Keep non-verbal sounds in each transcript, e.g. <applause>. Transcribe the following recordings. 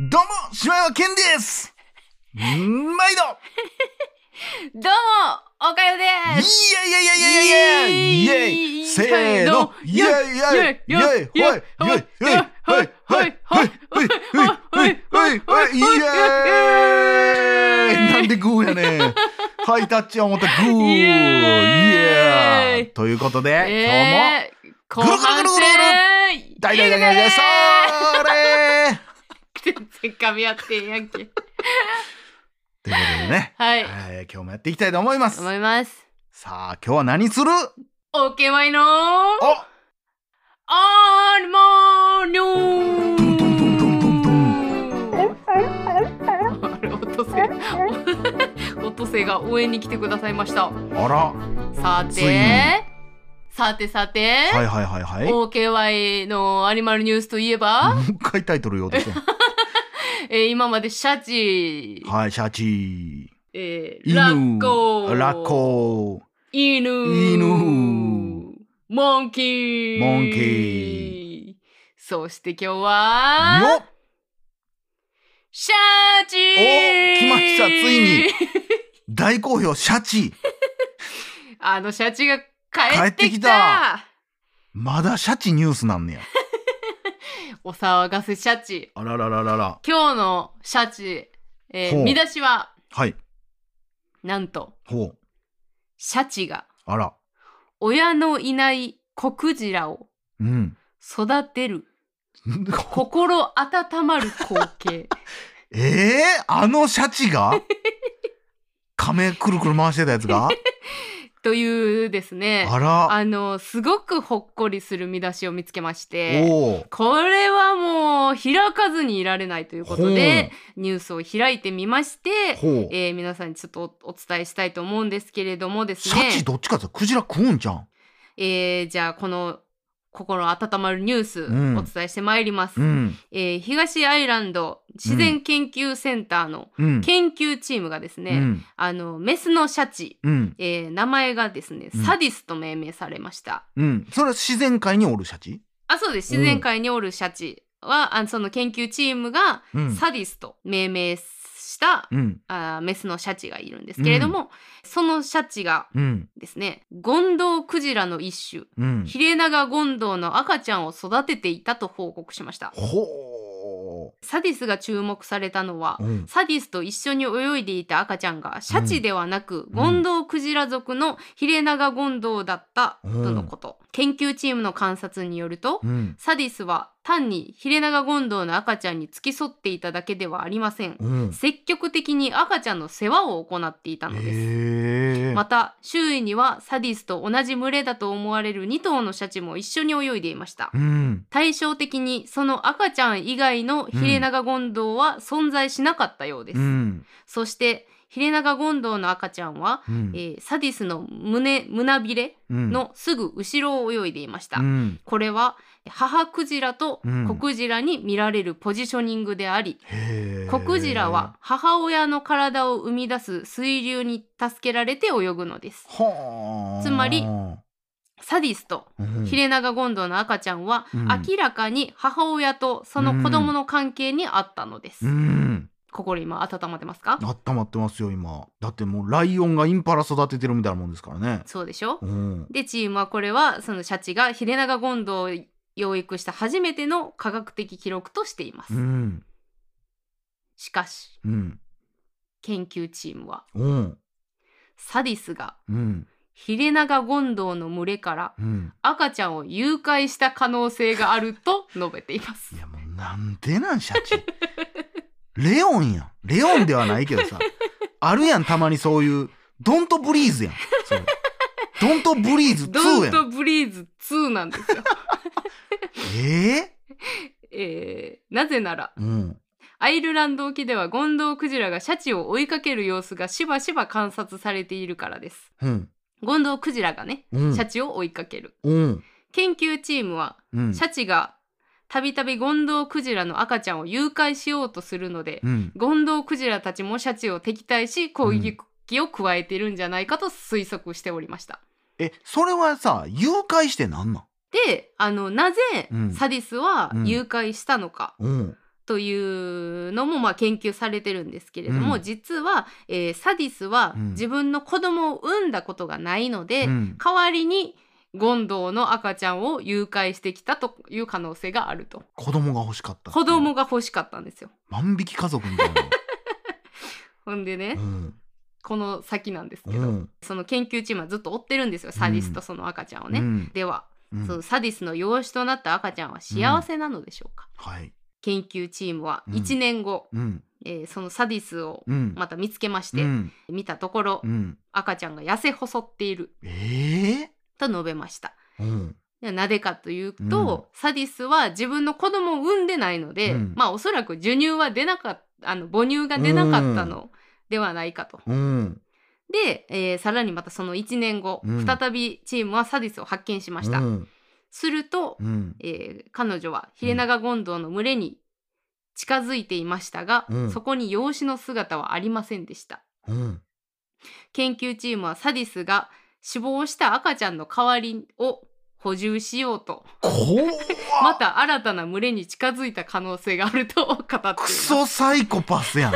どうも、島山健です。ん毎度。<laughs> どうも、おかよいです。やいやいやいやいやいやイエイ。せーの。イエイイエイイエイイエイイエイイエイはいはいはいはいはいはいはいイエーイ。なんでグーやねん。ハイタッチは思ったグー。イイ。エーということで、えー、後ぐるぐるぐるぐるぐる。戦今日も大大大大大それ全然噛み合ってんやんけ。ということでね、はい、えー今日もやっていきたいと思います。思います。さあ今日は何する？オーケーワイのお！アーマーニョドンドンドンドンドンドンあれ、音声、音声が応援に来てくださいました。あら。さついに。て、さてさて、はいはいはいはい。も OKY のアニマルニュースといえば、う一回タイトル言おうとしてえー今までシャチ、はいシャチ。えー犬。ラッコ、ラッコ犬、犬。モンキー、モンキそして今日は、よっ。シャチ。お来ましたついに。<laughs> 大好評シャチ。<laughs> あのシャチが帰ってきた。帰ってきた。まだシャチニュースなんねやお騒がせシャチ。あららららら。今日のシャチ、えーほう。見出しは、はい。なんと、ほう。シャチがあら。親のいない子クジラをうん。育てる <laughs> 心温まる光景。ええあのシャチが？<laughs> 亀くるくる回してたやつが？というですね、あら。あの、すごくほっこりする見出しを見つけまして、これはもう開かずにいられないということで、ニュースを開いてみまして、えー皆さんにちょっとおお伝えしたいと思うんですけれどもですシャチね、どっちかってクジラ食うんじゃん。えーじゃあこの心温まるニュースうん。お伝えしてまいります。うん。えー東アイランド自然研究センターのうん。研究チームがですね、うん。あのメスのシャチ、うん。えー名前がですねうん。サディスと命名されました。うん。それは自然界におるシャチ？あそうです。自然界におるシャチは、あのその研究チームがうん。サディスと命名した、うん。あーメスのシャチがいるんですけれども、そのシャチがうん。ですねゴンドウクジラの一種うん。ヒレナガゴンドウの赤ちゃんを育てていたと報告しました。ほサディスが注目されたのはううん。サディスと一緒に泳いでいた赤ちゃんがシャチではなく、ん。ゴンドウクジラ族のヒレナガゴンドウだったとのこと、研究チームの観察によると、うん。サディスは単にヒレナガゴンドウの赤ちゃんに付き添っていただけではありません。うん。積極的に赤ちゃんの世話を行っていたのです。また周囲にはサディスと同じ群れだと思われる2頭のシャチも一緒に泳いでいました。うん。対照的にその赤ちゃん以外のヒレナガゴンドウは存在しなかったようです、うん。そしてヒレナガゴンドウの赤ちゃんは、うん。えーサディスの胸胸びれうん。のすぐ後ろを泳いでいました、うん。これは母クジラとうん。子クジラに見られるポジショニングであり、へえ子クジラは母親の体を生み出す水流に助けられて泳ぐのです。はあ。つまりサディスとうん。ヒレナガゴンドウの赤ちゃんは、うん。明らかに母親とその子供の関係にあったのです、うん心今温まってますか？温まってますよ今。だってもうライオンがインパラ育ててるみたいなもんですからね。そうでしょ？うん。でチームはこれはそのシャチがヒレナガゴンドウを養育した初めての科学的記録としています、うん。しかしうん。研究チームはうん。サディスがうん。ヒレナガゴンドウの群れからうん。赤ちゃんを誘拐した可能性があると述べています。いやもうなんでなんシャチ <laughs> レオンやん。レオンではないけどさ。<laughs> あるやんたまにそういう。ドントブリーズやん。それドントブリーズ2ドントブリーズ2なんですよ、え <laughs> えーなぜならえうん。アイルランド沖ではゴンドウクジラがシャチを追いかける様子がしばしば観察されているからです。うん。ゴンドウクジラがねうん。シャチを追いかける。うん。研究チームはうん。シャチがたびたびゴンドウクジラの赤ちゃんを誘拐しようとするので、うん。ゴンドウクジラたちもシャチを敵対し攻撃を加えているんじゃないかと推測しておりました。えそれはさ誘拐してなんなんであのなぜうん。サディスはうん誘拐したのか、うん。というのもまあ研究されてるんですけれども、うん。実は、えーサディスはうん。自分の子供を産んだことがないので、うん。代わりにゴンドウの赤ちゃんを誘拐してきたという可能性があると。子供が欲しかった子供が欲しかったんですよ。万引き家族みたいな。<laughs> ほんでね、うん。この先なんですけど、うん。その研究チームはずっと追ってるんですよサディスとその赤ちゃんをね、うん。では、うん。そのサディスの養子となった赤ちゃんは幸せなのでしょうか、はい。研究チームはうん。1年後、うん。えーそのサディスをうん。また見つけまして、うん。見たところ、うん。赤ちゃんが痩せ細っている。ええと述べました。うん。でなぜかというと、サディスは自分の子供を産んでないので、うん。まあおそらく授乳は出なかったあの母乳が出なかったのではないかと。うん。で、えーさらにまたその1年後、うん。再びチームはサディスを発見しました。うん。すると、うん。えー彼女はヒレナガゴンドウの群れに近づいていましたが、うん。そこに養子の姿はありませんでした。うん。研究チームはサディスが死亡した赤ちゃんの代わりを補充しようと。また新たな群れに近づいた可能性があると <laughs> 語っています。クソサイコパスやん。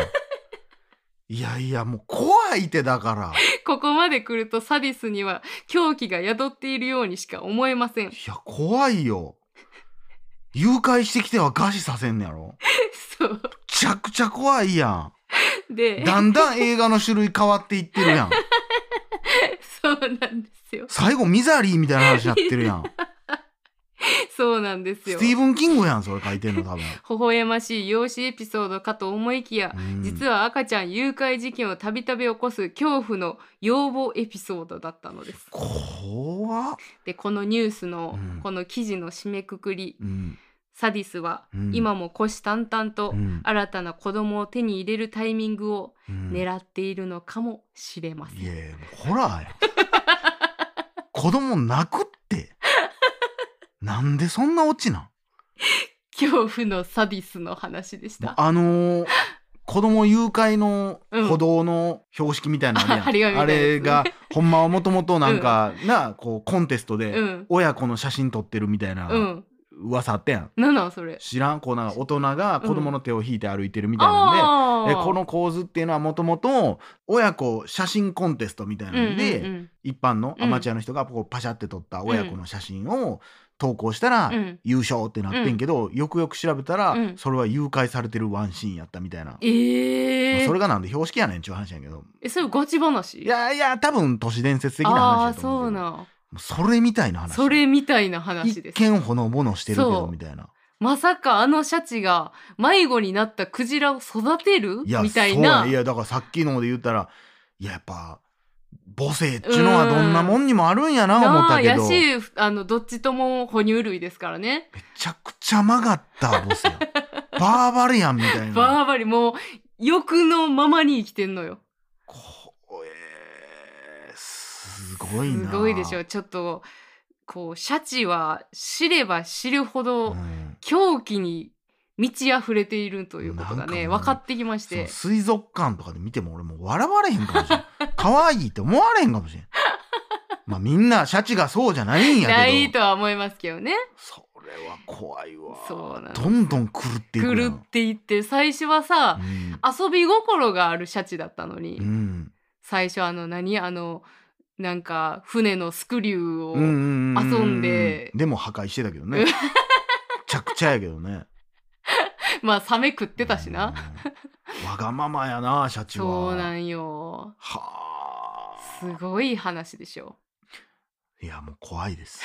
いやいやもう怖いってだから。<laughs> ここまで来るとサディスには狂気が宿っているようにしか思えません。いや怖いよ。誘拐してきては餓死させんねやろ。<laughs> そう。めちゃくちゃ怖いやでんだんだん映画の種類変わっていってるやんそうなんですよ。最後ミザリーみたいな話になってるやん。<laughs> そうなんですよ。スティーブン・キングやんそれ書いてんの多分。微笑ましい養子エピソードかと思いきや、うん。実は赤ちゃん誘拐事件をたびたび起こす恐怖の要望エピソードだったのです。怖っ。でこのニュースのうん。この記事の締めくくり、うん。サディスはうん。今も虎視眈々とうん。新たな子供を手に入れるタイミングをうん。狙っているのかもしれません。いやいやもうホラーやん子供泣くって。<laughs> なんでそんなオチなん？恐怖のサディスの話でした。あのー子供誘拐のうん歩道の標識みたいなのあるやん、<laughs> あれが <laughs> ほんまはもともとなんか、なこうコンテストでうん。親子の写真撮ってるみたいなうん。噂あったやん。なんなんそれ。知らん？こうなんか大人が子供の手を引いて歩いてるみたいなんで、あでこの構図っていうのはもともと親子写真コンテストみたいなんで、うんうん一般のうん。アマチュアの人がこうパシャって撮った親子の写真を投稿したらうん。優勝ってなってんけど、よくよく調べたら、うん。それは誘拐されてるワンシーンやったみたいな、えー。まあそれがなんで標識やねんっちゅう話やけど。えそれガチ話？いやいや多分都市伝説的なあ話あやと思けど。そううなそれみたいな話。それみたいな話一です。見ほのぼのしてるけどみたいな。まさかあのシャチが迷子になったクジラを育てる？みたいな。いやだからさっきので言ったらいややっぱ母性っちゅうのはどんなもんにもあるんやな思ったけど。めしあのどっちとも哺乳類ですからね。ちゃくちゃ曲がった母性バーバリアンみたいなバーバリもう欲のままに生きてんのよこえーすごいな。すごいでしょ。ちょっとこうシャチは知れば知るほどうん。狂気に満ち溢れているということがね分かってきまして。水族館とかで見ても俺もう笑われへんかもしれん。可愛いって思われへんかもしれん。<laughs> まあみんなシャチがそうじゃないんやけど。ないとは思いますけどね。それは怖いわ。そうなんどんどん狂っていく狂っていって最初はさうん。遊び心があるシャチだったのに、うん。最初あの何？あのなんか船のスクリューを、うんうんうん遊んで。でも破壊してたけどね。めちゃくちゃやけどね。まあサメ食ってたしな、うん。わがままやなシャチは。そうなんよ。はあ。すごい話でしょ。いやもう怖いです。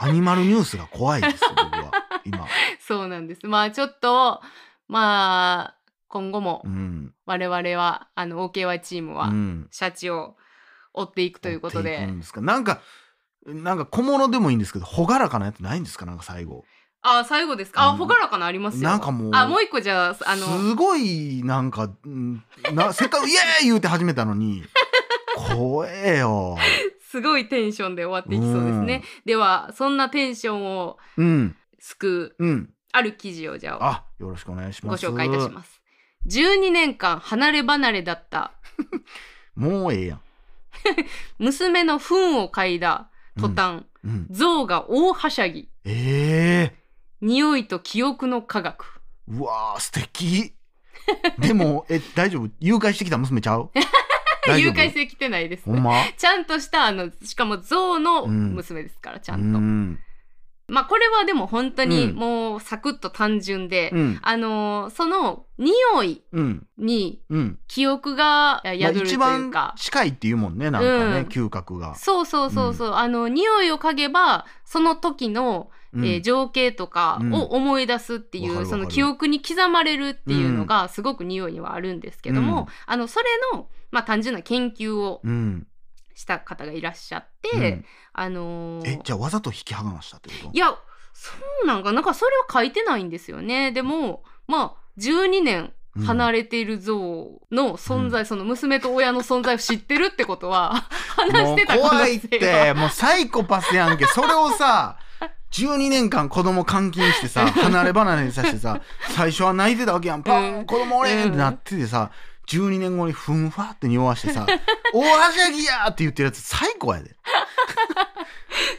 アニマルニュースが怖いです僕は。今。そうなんです。まあちょっとまあ今後もうん。我々はあの OKY チームはうん。シャチを追っていくということで、んですか？なんかなんか小物でもいいんですけど朗らかなやつないんですか？なんか最後。あ最後ですか？あうん。朗らかなありますよ。なんかもうあもう一個じゃああのすごいなんか、うんなせっかくイエーイ!言うて始めたのに。<laughs> 怖えよ。すごいテンションで終わっていきそうですね、ではそんなテンションをうん。救ううん。ある記事をじゃああよろしくお願いしごます。紹介いたします。12年間離れ離れだった。<laughs> もうええやん、<laughs> 娘の糞を嗅いだ途端、うん、象が大はしゃぎ。ええ。匂いと記憶の科学。うわー素敵。でもえ大丈夫？誘拐してきた？娘ちゃう？<laughs> 誘夫？拐してきてないです。ねほんま？ちゃんとしたあのしかも象の娘ですから、ちゃんと、うんまあこれはでも本当にうん。もうサクッと単純で、うん。あのーその匂いうん。にうん。記憶が宿まあるという一番か、近いっていうもんねなんかね、うん。嗅覚が、そうそうそうそう、あの匂いを嗅げばその時の、うん。えー情景とかうん。を思い出すっていう、その記憶に刻まれるっていうのがすごく匂いにはある。んですけども、うんあのそれの、まあ、単純な研究をうんした方がいらっしゃって、うん。あのーえじゃあわざと引き離したってこと？いやそうなんかなんかそれは書いてないんですよね。でもまあ12年離れている像の存在、その娘と親の存在を知ってるってことは <laughs> 話してた怖いって。もうサイコパスやんけ。それをさ12年間子供監禁してさ離れ離れにさしてさ最初は泣いてたわけやん。パン、うん。子供おれんってなっててさ12年後にふんふわって匂わしてさ「大はしゃぎや!」って言ってるやつ最高やで。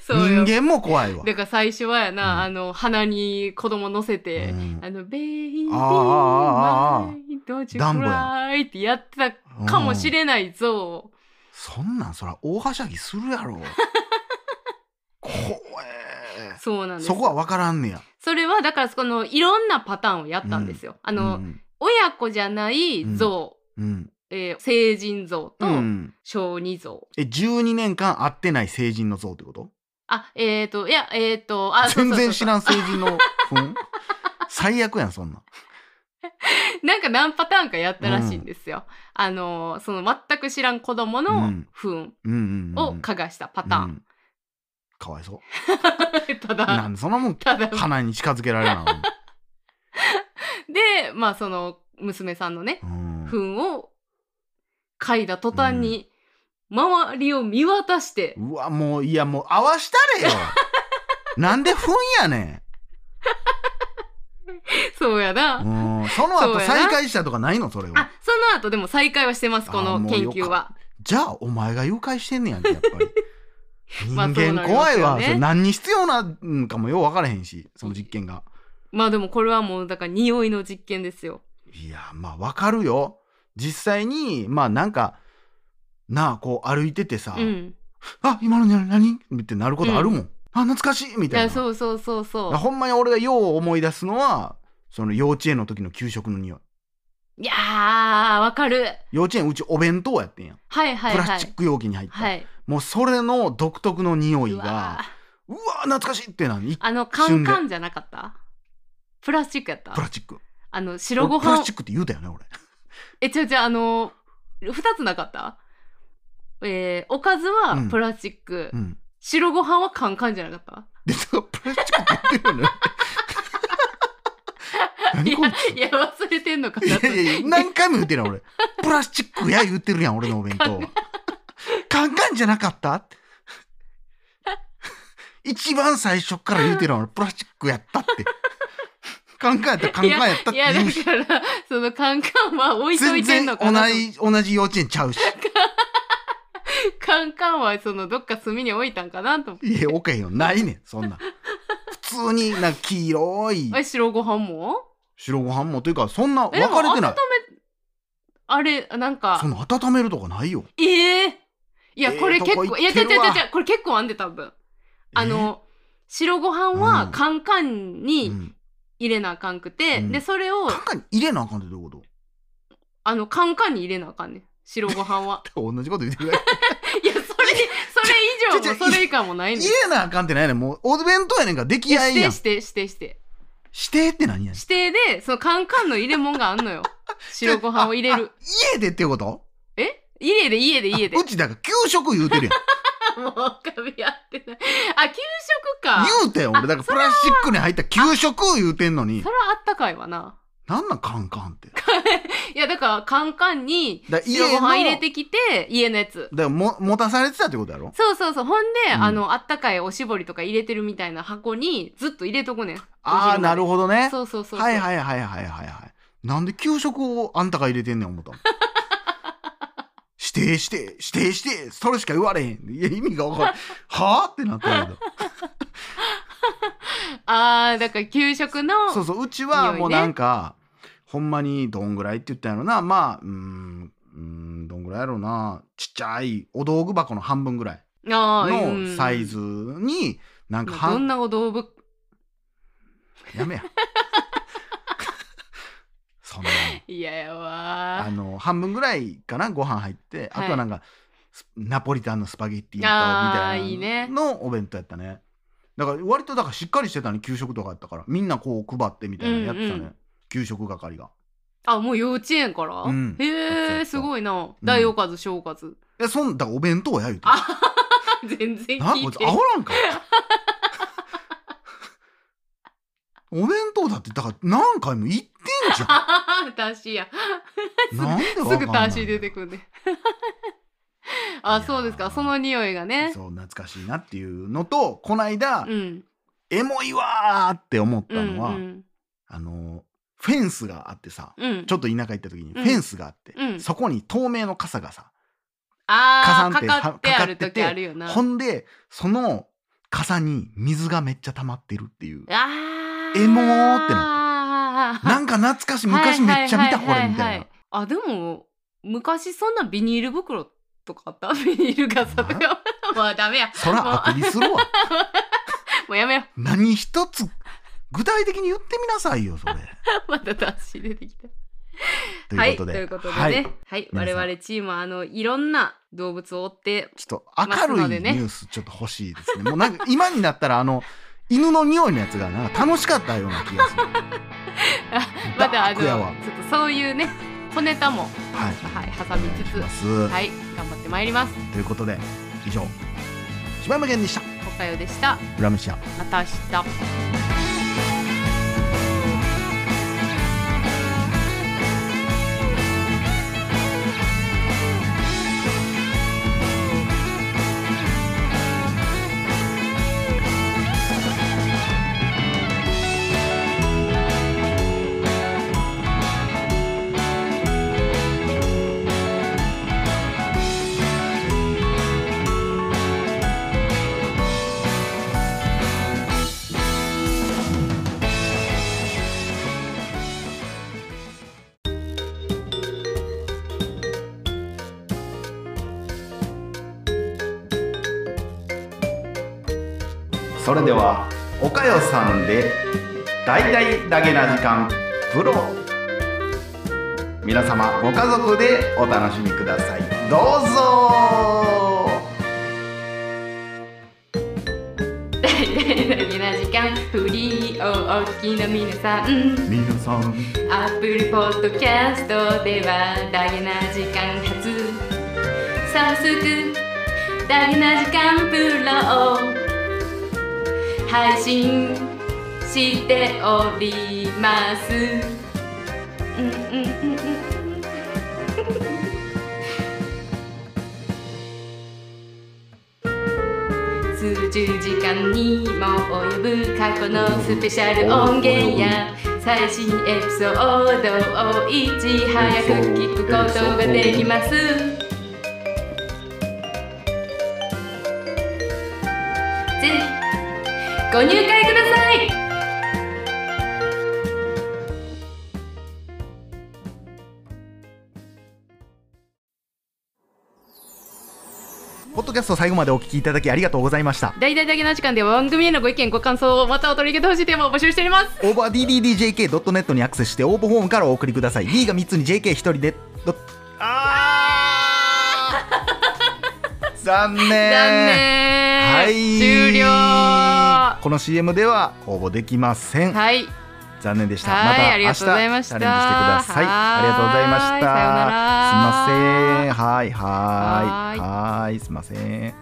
人間も怖いわ。だから最初はやな、うん。あの鼻に子供乗せて、うん。あの「ベイビーマイドジクライ」ってやってたかもしれない像そんなんそら大はしゃぎするやろ。<laughs> 怖えそうなんですそこは分からんねや。それはだからそのいろんなパターンをやったんですよ。あの、うん親子じゃない像、うん。えー成人像とうん。小児像。え12年間会ってない成人の像ってこと？あ、えっ、ー、と、いや、えっ、ー、と、あ、全然知らん成人のふん？<laughs> 最悪やんそんな。んなんか何パターンかやったらしいんですよ。あの、その全く知らん子供のうん。糞うんうんうんを嗅がしたパターン。うん。かわいそう。<laughs> たなだ、んでそんなもんただ、鼻に近づけられなで、まあその娘さんのね、うん。糞を嗅いだ途端に、周りを見渡して、うわもういやもう合わしたれよ。<laughs> なんでふんやねそうやな。その後再会したとかないのそれは。あ、その後でも再会はしてます、この研究は。じゃあお前が誘拐してんねやんけやっぱり。<laughs> まあ人間怖いわ、それ何に必要なんかもよう分からへんしその実験がまあでもこれはもうだから匂いの実験ですよ。いやまあ分かるよ実際にまあなんかなあこう歩いててさ、うん。あ今の何？何？ってなることあるもん、あ懐かしいみたいなそうそうそうそう。ほんまに俺がよう思い出すのはその幼稚園の時の給食の匂いいやー、わかる。幼稚園うちお弁当やってんやん、はいはいはい。プラスチック容器に入った、はい。もうそれの独特の匂いうわがーうわ懐かしいって何あの、カンカンじゃなかった？プラスチックやった。プラスチック。あの、白ご飯。俺プラスチ。ックって言うたよね俺。<laughs> え、違う違う、あの、二つなかった？えー、おかずはうん。プラスチック、うん。白ご飯はカンカンじゃなかった？でそのプラスチックって言ってるよね。い <laughs> 何こいつ？や、いや、忘れてんのかいなと。やいやいや何回も言ってるやん俺。プラスチックや言ってるやん俺のお弁当は。<laughs> カンカンじゃなかった？って一番最初から言ってるやん俺。プラスチックやったってカンカンやったらカンカンやったっていや、言うしだから、そのカンカンは置いといてんのかなと。じ同じ幼稚園ちゃうし。<laughs> カンカンはそのどっか隅に置いたんかなと。思って。いや置けへんよないねんそんなん。普通になんか黄色い。え、白ご飯も？白ご飯もというかそんな分えでもかれてない。温めあれ、なんか。そ、の温めるとかないよ。ええいや、ええこれ結構、とこいや、違う違う違う違う、これ結構あんで多分。あの、白ご飯はうん。カンカンえーにうん入れなあかんくて、うんで、それをカ、ンカンに入れなあかんってどういうこと？あの、カンカンに入れなあかんねん。白ご飯は。<laughs> 同じこと言ってるやん <laughs> いや、それ、それ以上もそれ以下もないねん。入れなあかんってないねんもうお弁当やねんから出いや、来合いやん指定して、指定して。指定って何やねん指定で、そのカンカンの入れ物があんのよ。<laughs> 白ご飯を入れる。あ家でってこと？え？家で家で家であ。うちだから給食言うてるやんもう浮かび合ってない。あ、給食か。言うてん俺だからプラスチックに入った給食言うてんのにそれはあったかいわな。なんなんカンカンってだか <laughs> いや、だからカンカンにら白ご飯入れてきて、家のやつ。らも持たされてたってことやろそうそうそう。ほんで、うんあの、あったかいおしぼりとか入れてるみたいな箱にずっと入れとくねん。ああなるほほどねそうそうそうそう。はいはいはいはいはいはいなんで給食をあんたが入れてんねん思った定して指定してそれしか言われへん。いや意味が分からん <laughs> はあ？ってなったけど。あ <laughs> あーだから給食のそうそううちはもうなんか、ほんまにどんぐらいって言ったんやろな。まあうーんうーんどんぐらいやろうな。ちっちゃいお道具箱の半分ぐらいのサイズになんかどん半なお道具？やめや <laughs> そんな嫌やあわの半分ぐらいかなご飯入って、あとはなんかスナポリタンのスパゲッティとみたいいいね。なのお弁当やったね。だから割とだからしっかりしてたね給食とかやったから。みんなこう配ってみたいなのやってたね、うんうん給食係が。あもう幼稚園から、うん。やへえすごいな。大おかず小おかず、えそんだからお弁当や言うてあ全然なこいつ聞いてアホなんか <laughs> お弁当だってだから何回も言ってんじゃ私 <laughs> や。んなんでわすぐかんないタシ出てくるね <laughs> あそうですか。その匂いがね。そう懐かしいなっていうのとこないだ、うん。エモいわーって思ったのは、うんあのフェンスがあってさうん。うんちょっと田舎行った時にフうん。ェンスがあって、うん。そこに透明の傘がさあーかかってある時あるよな。ほんでその傘に水がめっちゃ溜まってるっていう。あーエモーってななんか懐かしい昔めっちゃ見たこれみたいな。あでも昔そんなビニール袋とかあったビニール傘とかまあダメやそらあくびするわもうやめよう何一つ具体的に言ってみなさいよそれまた私出てきたということで、はい、ということでね、ははい、我々チームはあのいろんな動物を追ってちょっと明るいニュースちょっと欲しいですねもうなんか今になったらあの犬の匂いのやつがなんか楽しかったような気がする。<laughs> またあのちょっとそういうね小ネタも、はいはい、挟みつつはい頑張ってまいりますということで以上柴山健でしたおかよでした裏飯屋また明日それではおかよさんで大々だけな時間プロ。皆様ご家族でお楽しみください。どうぞ。大々な時間フリーをお聞きの皆さん。皆さん。Apple Podcast ではダゲな時間初。早速ダゲな時間プロを配信しております。うんうんうんうん。数十時間にも及ぶ過去のスペシャル音源や最新エピソードをいち早く聞くことができますご入会ください。ポッドキャスト最後までお聞きいただきありがとうございました。大々だけの時間では番組へのご意見ご感想またお取り上げてほしいテーマを募集しております。オーバー DDDJK.net にアクセスして応募フォームからお送りください。D が3つに JK1 人で。どあー。<laughs> 残念。残念はい。終了。はこの CM では応募できません、い。残念でした。はい。また明日チャレンジしてください。ありがとうございました。すいません。はいははいい。はいすいません。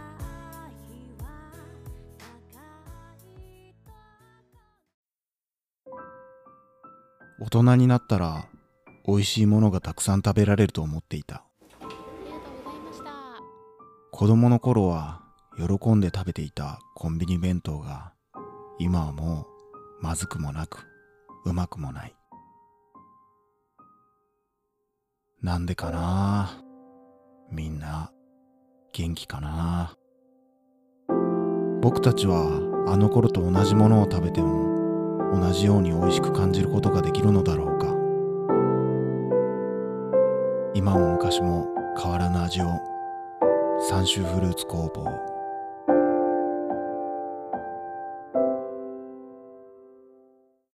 大人になったら美味しいものがたくさん食べられると思っていた。ありがとうございました。子供の頃は喜んで食べていたコンビニ弁当が今はもうまずくもなくうまくもないなんでかなみんな元気かな僕たちはあの頃と同じものを食べても同じように美味しく感じることができるのだろうか今も昔も変わらぬ味を三州フルーツ工房